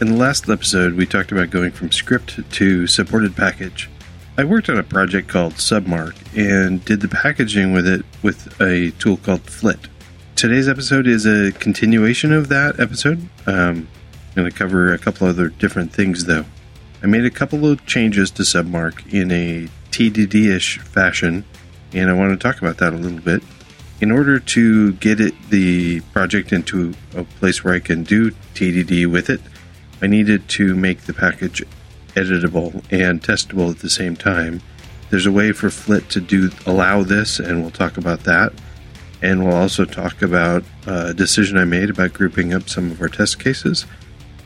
In the last episode, we talked about going from script to supported package. I worked on a project called Submark and did the packaging with it with a tool called Flit. Today's episode is a continuation of that episode. Um, I'm going to cover a couple other different things though. I made a couple of changes to Submark in a TDD ish fashion, and I want to talk about that a little bit. In order to get it the project into a place where I can do TDD with it, I needed to make the package editable and testable at the same time. There's a way for Flit to do allow this, and we'll talk about that. And we'll also talk about a decision I made about grouping up some of our test cases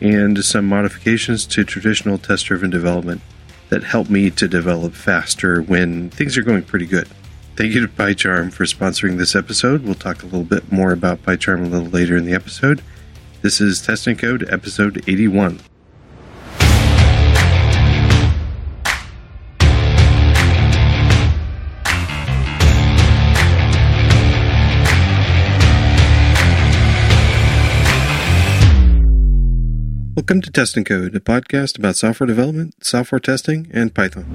and some modifications to traditional test driven development that help me to develop faster when things are going pretty good. Thank you to PyCharm for sponsoring this episode. We'll talk a little bit more about PyCharm a little later in the episode. This is Test and Code, episode 81. Welcome to Test and Code, a podcast about software development, software testing, and Python.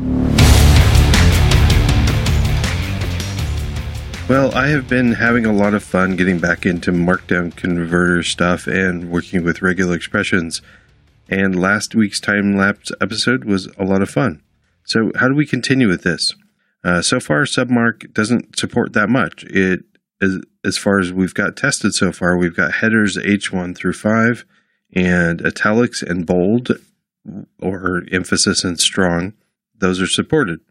Well, I have been having a lot of fun getting back into Markdown converter stuff and working with regular expressions. And last week's time lapse episode was a lot of fun. So, how do we continue with this? Uh, so far, Submark doesn't support that much. It, as, as far as we've got tested so far, we've got headers H1 through 5 and italics and bold or emphasis and strong. Those are supported.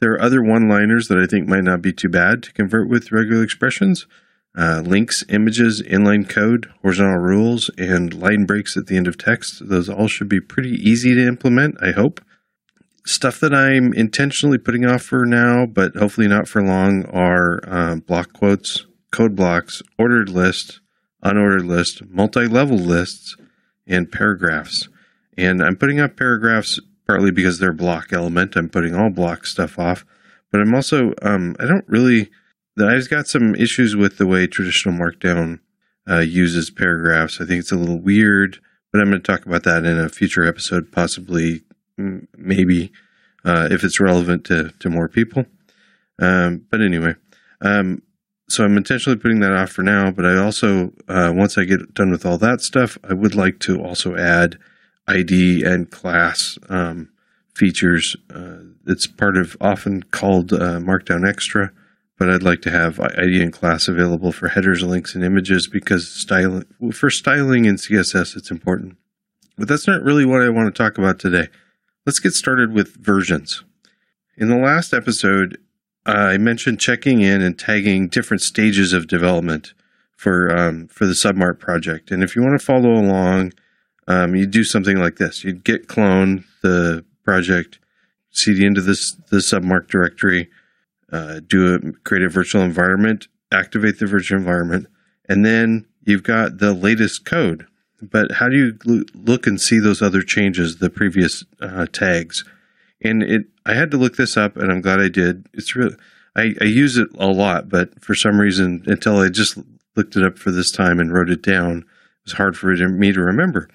There are other one liners that I think might not be too bad to convert with regular expressions. Uh, links, images, inline code, horizontal rules, and line breaks at the end of text. Those all should be pretty easy to implement, I hope. Stuff that I'm intentionally putting off for now, but hopefully not for long, are uh, block quotes, code blocks, ordered list, unordered list, multi level lists, and paragraphs. And I'm putting up paragraphs partly because they're block element. I'm putting all block stuff off, but I'm also um, I don't really. I've got some issues with the way traditional Markdown uh, uses paragraphs. I think it's a little weird, but I'm going to talk about that in a future episode, possibly, maybe, uh, if it's relevant to to more people. Um, but anyway, um, so I'm intentionally putting that off for now. But I also, uh, once I get done with all that stuff, I would like to also add ID and class um, features. Uh, it's part of often called uh, Markdown Extra, but I'd like to have ID and class available for headers, links, and images because styling for styling in CSS it's important. But that's not really what I want to talk about today. Let's get started with versions. In the last episode, I mentioned checking in and tagging different stages of development for um, for the Submark project. And if you want to follow along, um, you do something like this: you'd git clone the project, cd into this the submark directory, uh, do a create a virtual environment, activate the virtual environment, and then you've got the latest code. But how do you look and see those other changes, the previous uh, tags? And it, I had to look this up, and I'm glad I did. It's really, I, I use it a lot, but for some reason, until I just looked it up for this time and wrote it down, it was hard for me to remember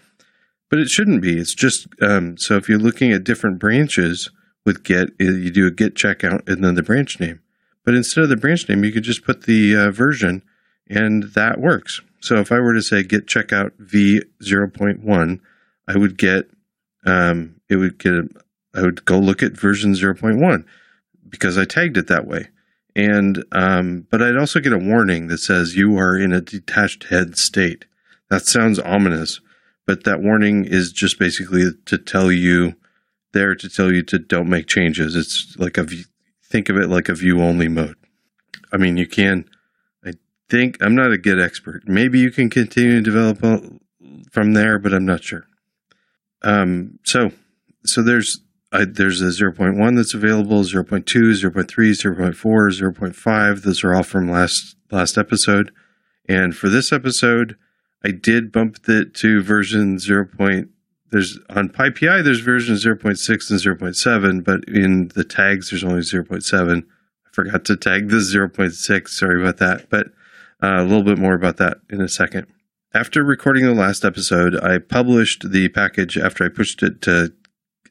but it shouldn't be. It's just um, so if you're looking at different branches with Git, you do a Git checkout and then the branch name. But instead of the branch name, you could just put the uh, version, and that works. So if I were to say Git checkout v 0.1, I would get um, it would get a, I would go look at version 0.1 because I tagged it that way. And um, but I'd also get a warning that says you are in a detached head state. That sounds ominous, but that warning is just basically to tell you there to tell you to don't make changes. It's like a think of it like a view only mode. I mean, you can. I think I'm not a Git expert. Maybe you can continue to develop from there, but I'm not sure. Um, so, so there's I, there's a 0.1 that's available, 0.2, 0.3, 0.4, 0.5. Those are all from last last episode. And for this episode, I did bump it to version 0. Point, there's on PyPI there's version 0.6 and 0.7, but in the tags there's only 0.7. I forgot to tag the 0.6. Sorry about that, but uh, a little bit more about that in a second. after recording the last episode, I published the package after I pushed it to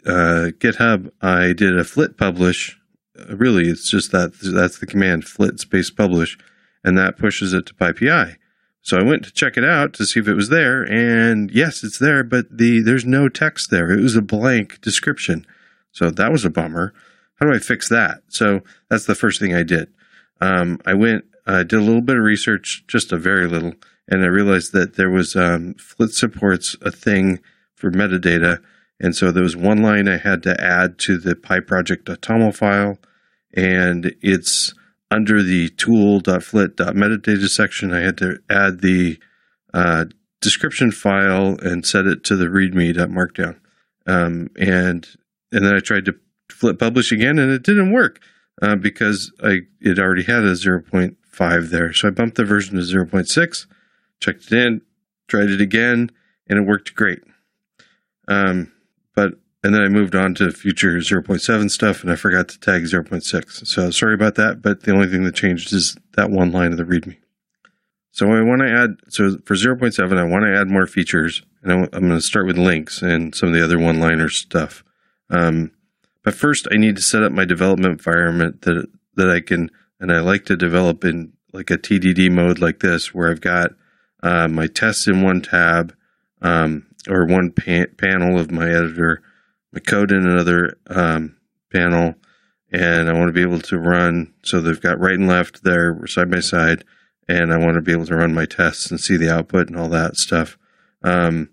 uh, GitHub. I did a flit publish. Uh, really, it's just that that's the command flit space publish, and that pushes it to PyPI. So I went to check it out to see if it was there, and yes, it's there, but the there's no text there. It was a blank description. So that was a bummer. How do I fix that? So that's the first thing I did. Um, I went, I did a little bit of research, just a very little, and I realized that there was um, Flit supports a thing for metadata, and so there was one line I had to add to the pyproject.toml file, and it's under the tool.flit.metadata section. I had to add the uh, description file and set it to the readme.markdown, um, and and then I tried to flit publish again, and it didn't work uh, because I it already had a 0.5 there. So I bumped the version to 0.6 checked it in, tried it again, and it worked great. Um, and then I moved on to future 0.7 stuff, and I forgot to tag 0.6. So sorry about that. But the only thing that changed is that one line of the README. So I want to add. So for 0.7, I want to add more features, and I'm going to start with links and some of the other one-liner stuff. Um, but first, I need to set up my development environment that that I can, and I like to develop in like a TDD mode like this, where I've got uh, my tests in one tab um, or one pan- panel of my editor, my code in another um, panel, and I want to be able to run. So they've got right and left there side by side, and I want to be able to run my tests and see the output and all that stuff. Um,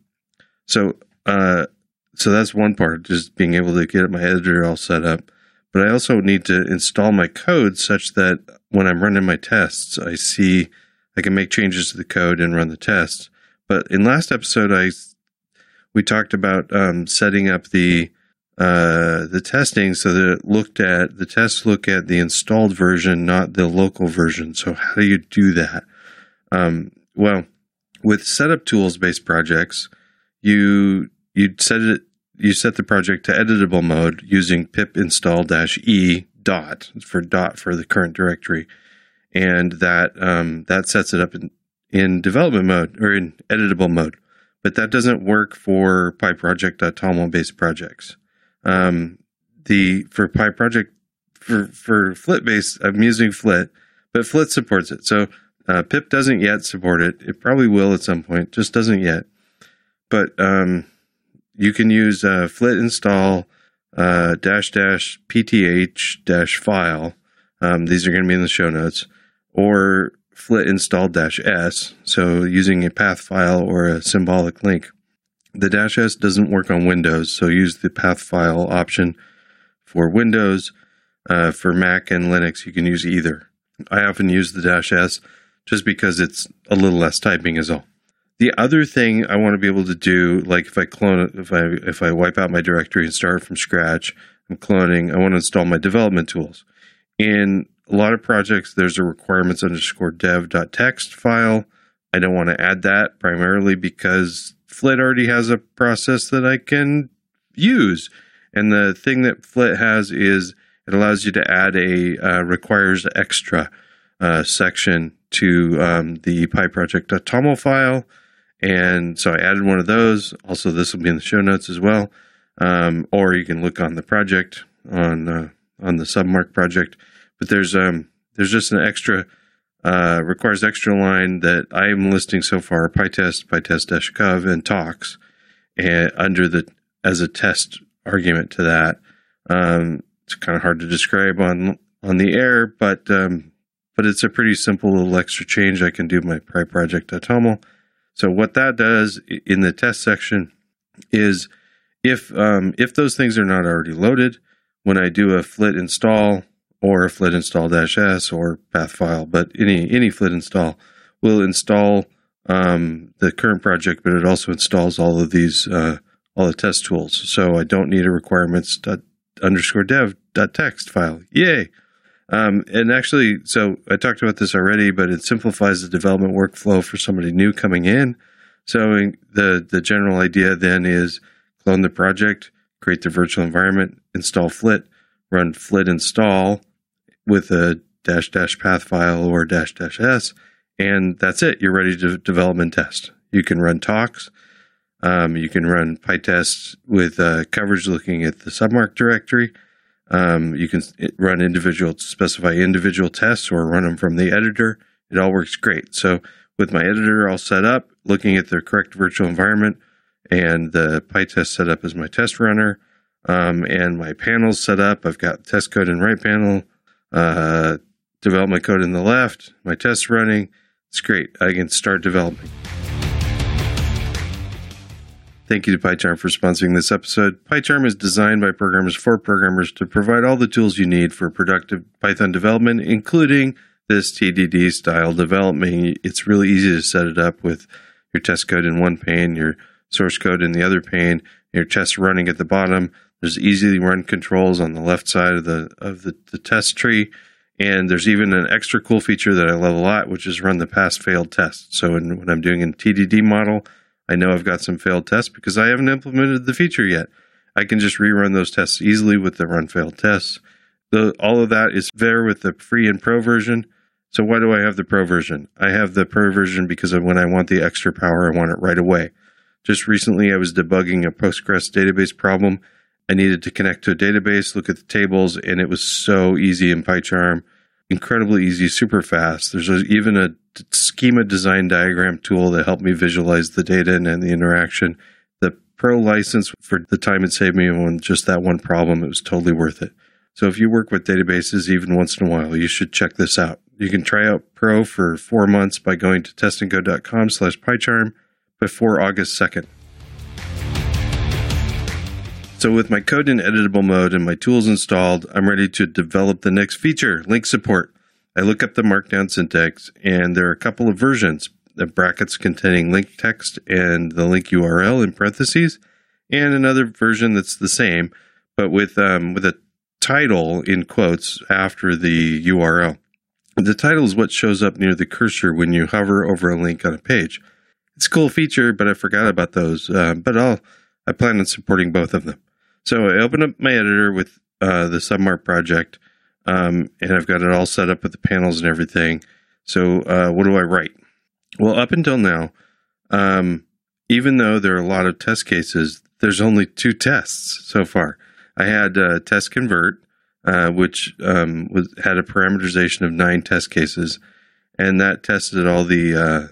so, uh, so that's one part, just being able to get my editor all set up. But I also need to install my code such that when I'm running my tests, I see I can make changes to the code and run the tests. But in last episode, I we talked about um, setting up the uh, the testing so that it looked at the tests look at the installed version, not the local version. So how do you do that? Um, well, with setup tools based projects, you you set it you set the project to editable mode using pip install dash e dot for dot for the current directory and that um, that sets it up in, in development mode or in editable mode. But that doesn't work for PyProject.toml based projects. Um, the for PyProject for for Flit based, I'm using Flit, but Flit supports it. So uh, pip doesn't yet support it. It probably will at some point, just doesn't yet. But um, you can use uh, Flit install uh, dash dash pth dash file. Um, these are going to be in the show notes or flit install dash s, so using a path file or a symbolic link. The dash s doesn't work on Windows, so use the path file option for Windows. Uh, for Mac and Linux, you can use either. I often use the dash s just because it's a little less typing, is all. The other thing I want to be able to do, like if I clone if I if I wipe out my directory and start from scratch, I'm cloning. I want to install my development tools. In a lot of projects, there's a requirements underscore dev.txt file. I don't want to add that primarily because Flit already has a process that I can use. And the thing that Flit has is it allows you to add a uh, requires extra uh, section to um, the pyproject.toml file. And so I added one of those. Also, this will be in the show notes as well. Um, or you can look on the project on uh, on the submark project but there's um there's just an extra uh, requires extra line that I am listing so far PyTest, PyTest-cov, and tox, and under the as a test argument to that. Um, it's kind of hard to describe on on the air, but um, but it's a pretty simple little extra change I can do my pyproject.toml. So what that does in the test section is if um, if those things are not already loaded, when I do a flit install or flit install s or path file, but any any flit install will install um, the current project, but it also installs all of these uh, all the test tools. So I don't need a requirements underscore dev dot text file. Yay! Um, and actually, so I talked about this already, but it simplifies the development workflow for somebody new coming in. So the the general idea then is clone the project, create the virtual environment, install Flit, run Flit install, with a dash dash path file or dash dash s, and that's it. You're ready to develop and test. You can run tox. Um, you can run PyTest with uh, coverage looking at the submark directory. Um, you can run individual, specify individual tests or run them from the editor. It all works great. So with my editor all set up, looking at the correct virtual environment and the PyTest set up as my test runner, um, and my panels set up. I've got test code in right panel, uh, development code in the left, my tests running. It's great. I can start developing. Thank you to PyCharm for sponsoring this episode. PyCharm is designed by programmers for programmers to provide all the tools you need for productive Python development, including this TDD style development. It's really easy to set it up with your test code in one pane, your source code in the other pane, your tests running at the bottom. There's easily run controls on the left side of the of the, the test tree. And there's even an extra cool feature that I love a lot, which is run the pass failed test. So in, when I'm doing a TDD model, I know I've got some failed tests because I haven't implemented the feature yet. I can just rerun those tests easily with the run failed tests. The, all of that is there with the free and pro version. So why do I have the pro version? I have the pro version because when I want the extra power, I want it right away. Just recently, I was debugging a Postgres database problem. I needed to connect to a database, look at the tables, and it was so easy in PyCharm incredibly easy, super fast. There's even a schema design diagram tool that helped me visualize the data and, and the interaction. The pro license for the time it saved me on just that one problem, it was totally worth it. So if you work with databases even once in a while, you should check this out. You can try out Pro for four months by going to testandcode.com slash PyCharm before August 2nd. So with my code in editable mode and my tools installed, I'm ready to develop the next feature, link support. I look up the markdown syntax and there are a couple of versions, the brackets containing link text and the link URL in parentheses, and another version that's the same, but with um, with a title in quotes after the URL. The title is what shows up near the cursor when you hover over a link on a page. It's a cool feature, but I forgot about those. Uh, but I'll I plan on supporting both of them. So I open up my editor with uh, the Submark project, um, and I've got it all set up with the panels and everything. So uh, what do I write? Well, up until now, um, even though there are a lot of test cases, there's only two tests so far. I had uh, test convert, uh, which um, was, had a parameterization of nine test cases, and that tested all the uh,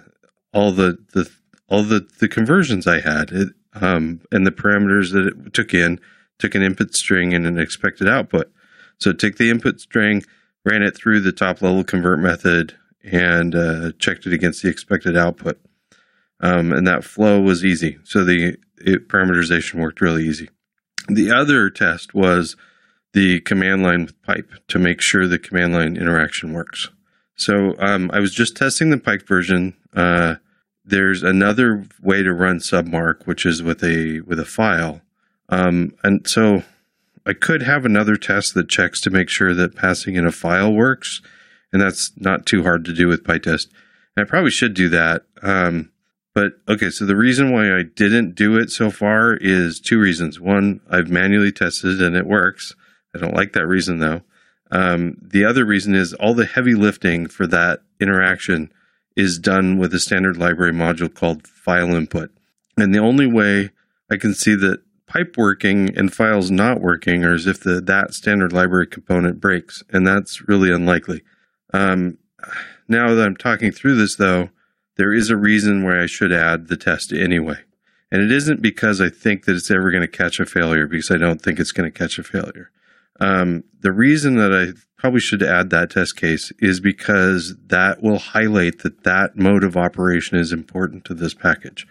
all the, the all the, the conversions I had it, um, and the parameters that it took in took an input string and an expected output. So took the input string, ran it through the top level convert method, and uh, checked it against the expected output. Um, and that flow was easy. So the it, parameterization worked really easy. The other test was the command line with pipe to make sure the command line interaction works. So um, I was just testing the pipe version. Uh, there's another way to run submark, which is with a with a file, um, and so I could have another test that checks to make sure that passing in a file works. And that's not too hard to do with PyTest. And I probably should do that. Um, but okay, so the reason why I didn't do it so far is two reasons. One, I've manually tested and it works. I don't like that reason though. Um, the other reason is all the heavy lifting for that interaction is done with a standard library module called file input. And the only way I can see that pipe working and files not working or as if the that standard library component breaks, and that's really unlikely. Um, now that I'm talking through this, though, there is a reason why I should add the test anyway. And it isn't because I think that it's ever going to catch a failure, because I don't think it's going to catch a failure. Um, the reason that I probably should add that test case is because that will highlight that that mode of operation is important to this package,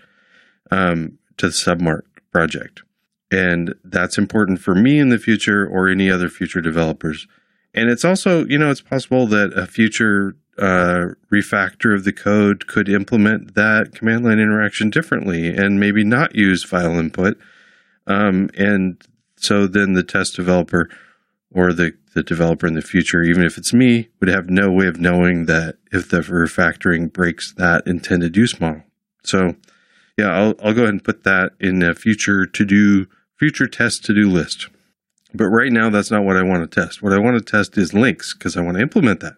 um, to the submark project. And that's important for me in the future or any other future developers. And it's also, you know, it's possible that a future uh, refactor of the code could implement that command line interaction differently and maybe not use file input. Um, and so then the test developer or the, the developer in the future, even if it's me, would have no way of knowing that if the refactoring breaks that intended use model. So, yeah, I'll, I'll go ahead and put that in a future to do future test to do list. But right now, that's not what I want to test. What I want to test is links because I want to implement that.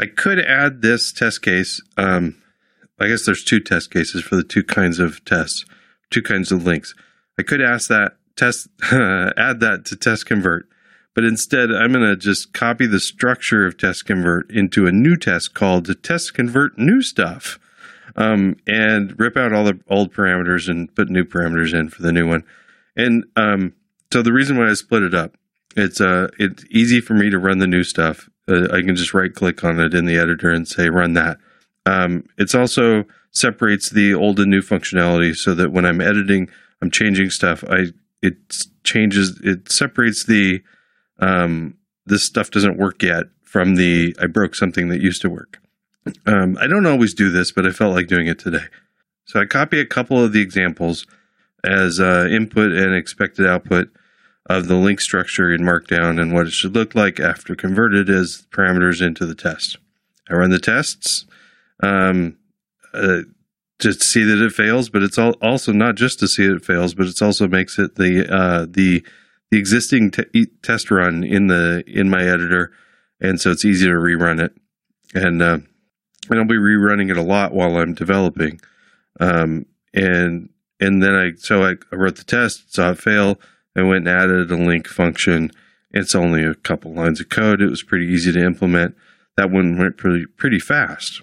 I could add this test case um, I guess there's two test cases for the two kinds of tests, two kinds of links. I could ask that test, add that to test convert, but instead I'm going to just copy the structure of test convert into a new test called the test convert new stuff. Um, and rip out all the old parameters and put new parameters in for the new one. And um, so the reason why I split it up, it's uh, it's easy for me to run the new stuff. Uh, I can just right click on it in the editor and say run that. Um, it's also separates the old and new functionality so that when I'm editing, I'm changing stuff. I it changes it separates the um, this stuff doesn't work yet from the I broke something that used to work. Um, I don't always do this, but I felt like doing it today. So I copy a couple of the examples as uh, input and expected output of the link structure in Markdown and what it should look like after converted as parameters into the test. I run the tests um, uh, to see that it fails, but it's also not just to see it fails, but it also makes it the uh, the the existing te- test run in the in my editor, and so it's easy to rerun it. And uh, and I'll be rerunning it a lot while I'm developing. Um, and and then I so I, wrote the test, saw it fail. I went and added a link function. It's only a couple lines of code. It was pretty easy to implement. That one went pretty pretty fast.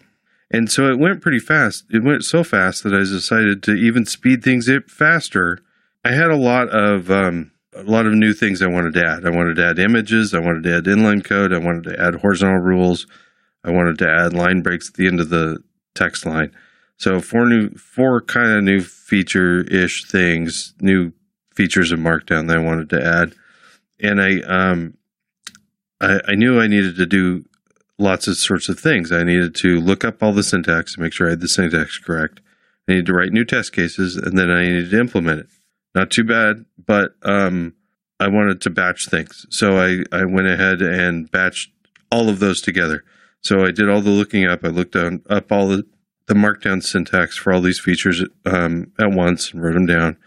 And so it went pretty fast. It went so fast that I decided to even speed things up faster. I had a lot of um, a lot of new things I wanted to add. I wanted to add images. I wanted to add inline code. I wanted to add horizontal rules. I wanted to add line breaks at the end of the text line. So four new, four kind of new feature ish things, new features of Markdown that I wanted to add, and I um, I, I knew I needed to do lots of sorts of things. I needed to look up all the syntax to make sure I had the syntax correct. I needed to write new test cases, and then I needed to implement it. Not too bad, but um, I wanted to batch things, so I I went ahead and batched all of those together. So I did all the looking up. I looked on, up all the, the markdown syntax for all these features um, at once and wrote them down.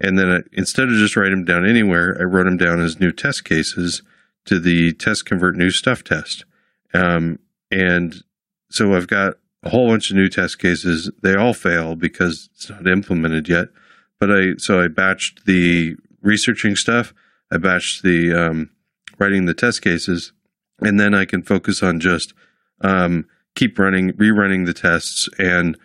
And then I, instead of just writing them down anywhere, I wrote them down as new test cases to the test convert new stuff test. Um, and so I've got a whole bunch of new test cases. They all fail because it's not implemented yet. But I so I batched the researching stuff. I batched the um, writing the test cases, and then I can focus on just um, keep running, rerunning the tests and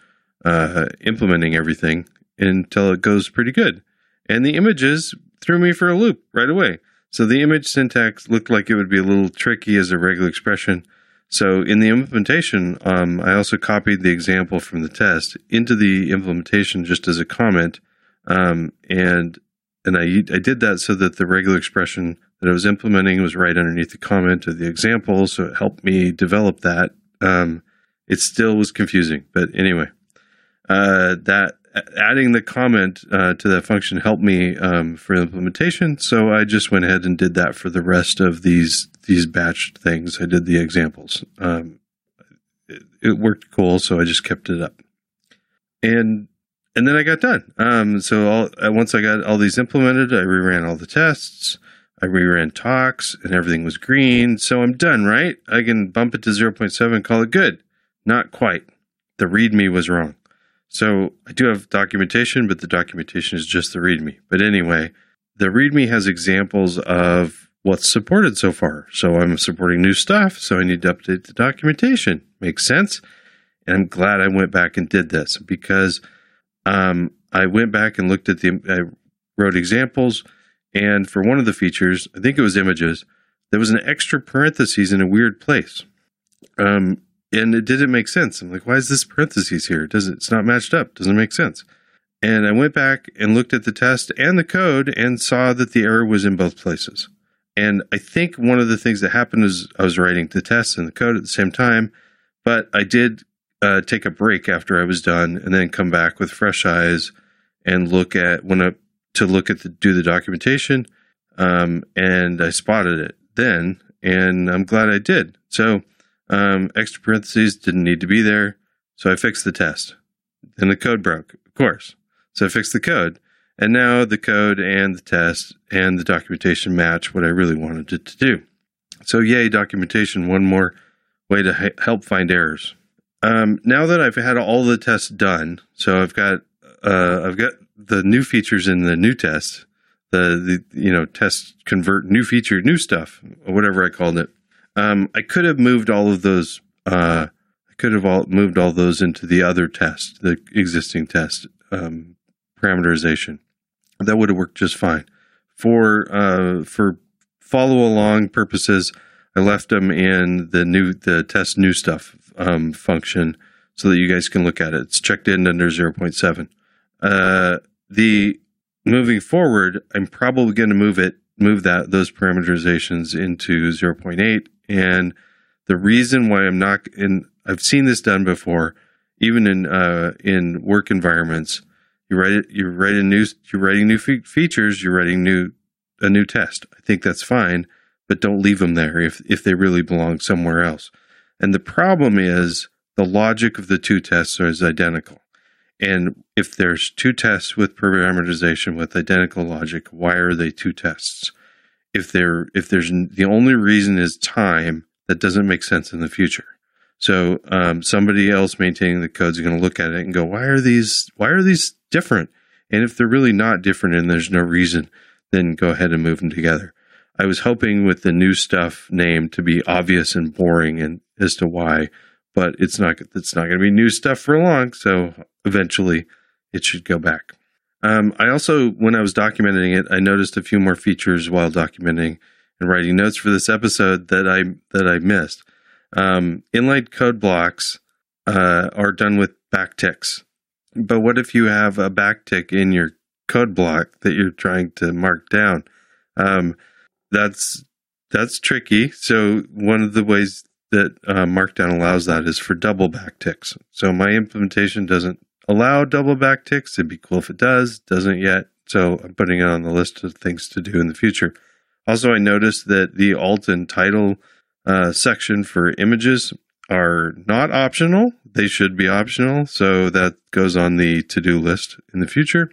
uh, implementing everything until it goes pretty good. And the images threw me for a loop right away. So the image syntax looked like it would be a little tricky as a regular expression. So in the implementation, um, I also copied the example from the test into the implementation just as a comment, um, and and I I did that so that the regular expression that I was implementing was right underneath the comment of the example, so it helped me develop that. Um, it still was confusing, but anyway, uh, that adding the comment uh, to that function helped me um, for implementation. So I just went ahead and did that for the rest of these these batched things. I did the examples. Um, it, it, worked cool, so I just kept it up, and and then I got done. Um, so all, once I got all these implemented, I reran all the tests. I reran tox and everything was green. So I'm done, right? I can bump it to 0.7, call it good. Not quite. The README was wrong. So I do have documentation, but the documentation is just the README. But anyway, the README has examples of what's supported so far. So I'm supporting new stuff, so I need to update the documentation. Makes sense. And I'm glad I went back and did this because um, I went back and looked at the, I wrote examples and for one of the features, I think it was images, there was an extra parentheses in a weird place. Um, and it didn't make sense. I'm like, why is this parentheses here? It doesn't it's not matched up. Doesn't make sense. And I went back and looked at the test and the code and saw that the error was in both places. And I think one of the things that happened is I was writing the test and the code at the same time, but I did uh, take a break after I was done and then come back with fresh eyes and look at when I to look at the do the documentation, um, and I spotted it then, and I'm glad I did. So um, extra parentheses didn't need to be there, so I fixed the test. Then the code broke, of course. So I fixed the code, and now the code and the test and the documentation match what I really wanted it to do. So yay, documentation! One more way to help find errors. Um, now that I've had all the tests done, so I've got uh, I've got the new features in the new test, the, the you know test convert new feature new stuff or whatever I called it. Um, I could have moved all of those. Uh, I could have all moved all those into the other test, the existing test um, parameterization. That would have worked just fine. For uh, for follow along purposes, I left them in the new the test new stuff um, function so that you guys can look at it. It's checked in under 0.7. Uh, the moving forward, I'm probably going to move it, move that those parameterizations into 0.8. And the reason why I'm not in, I've seen this done before, even in uh, in work environments. You write it, you write a new, you're writing new fe- features, you're writing new a new test. I think that's fine, but don't leave them there if if they really belong somewhere else. And the problem is the logic of the two tests is identical. And if there's two tests with parameterization with identical logic, why are they two tests? If they're if there's the only reason is time, that doesn't make sense in the future. So um, somebody else maintaining the code is going to look at it and go, why are these why are these different? And if they're really not different and there's no reason, then go ahead and move them together. I was hoping with the new stuff name to be obvious and boring and as to why, but it's not it's not going to be new stuff for long. So eventually, it should go back. Um, I also, when I was documenting it, I noticed a few more features while documenting and writing notes for this episode that I that I missed. Um, inline code blocks uh, are done with backticks, but what if you have a backtick in your code block that you're trying to mark down? Um, that's that's tricky. So one of the ways that uh, Markdown allows that is for double backticks. So my implementation doesn't allow double backticks. It'd be cool if it does. Doesn't yet. So I'm putting it on the list of things to do in the future. Also, I noticed that the alt and title uh, section for images are not optional. They should be optional. So that goes on the to do list in the future.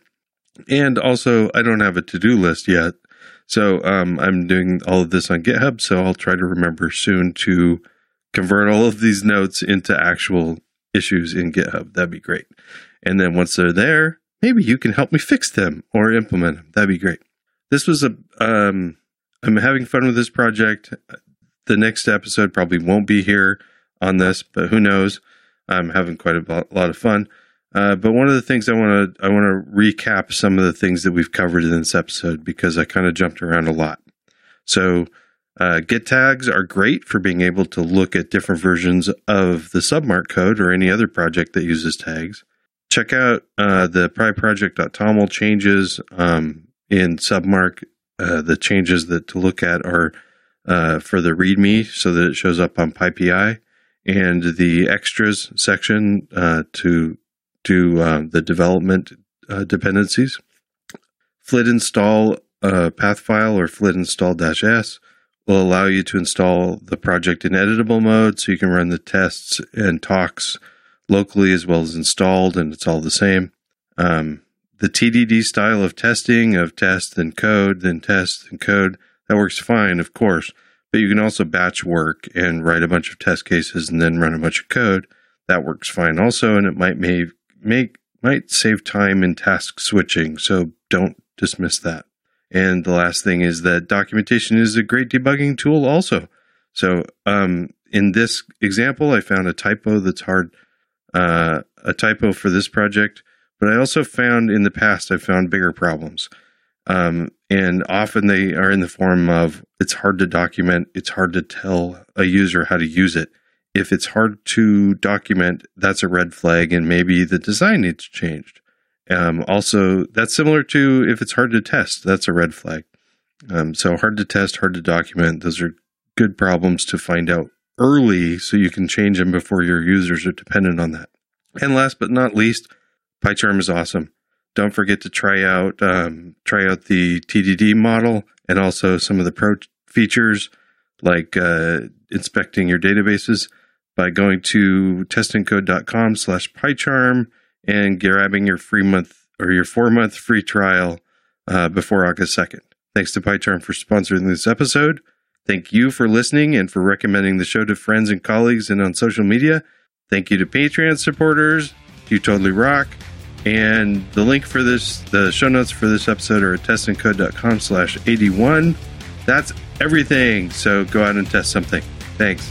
And also, I don't have a to do list yet. So um, I'm doing all of this on GitHub. So I'll try to remember soon to convert all of these notes into actual issues in GitHub. That'd be great. And then once they're there, maybe you can help me fix them or implement them. That'd be great. This was a, um, I'm having fun with this project. The next episode probably won't be here on this, but who knows? I'm having quite a lot of fun. Uh, but one of the things I want to I want to recap some of the things that we've covered in this episode because I kind of jumped around a lot. So uh, Git tags are great for being able to look at different versions of the submark code or any other project that uses tags. Check out uh, the pyproject.toml changes um, in submark. Uh, the changes that to look at are uh, for the README so that it shows up on PyPI and the extras section uh, to do um, the development uh, dependencies. Flit install path file or flit install -s will allow you to install the project in editable mode so you can run the tests and tox locally as well as installed, and it's all the same. Um, the TDD style of testing of test and code, then test and code, that works fine, of course. But you can also batch work and write a bunch of test cases and then run a bunch of code. That works fine also, and it might make, make might save time in task switching. So don't dismiss that. And the last thing is that documentation is a great debugging tool also. So um, in this example, I found a typo that's hard, uh, a typo for this project, but I also found in the past, I've found bigger problems. Um, and often they are in the form of it's hard to document, it's hard to tell a user how to use it. If it's hard to document, that's a red flag, and maybe the design needs changed. Um, also, that's similar to if it's hard to test, that's a red flag. Um, so, hard to test, hard to document, those are good problems to find out early so you can change them before your users are dependent on that. And last but not least, PyCharm is awesome. Don't forget to try out um, try out the TDD model and also some of the pro features like uh, inspecting your databases by going to testandcode.com slash PyCharm and grabbing your free month or your four month free trial uh, before August 2nd. Thanks to PyCharm for sponsoring this episode. Thank you for listening and for recommending the show to friends and colleagues and on social media. Thank you to Patreon supporters. You totally rock. And the link for this, the show notes for this episode are at testandcode.com slash 81. That's everything. So go out and test something. Thanks.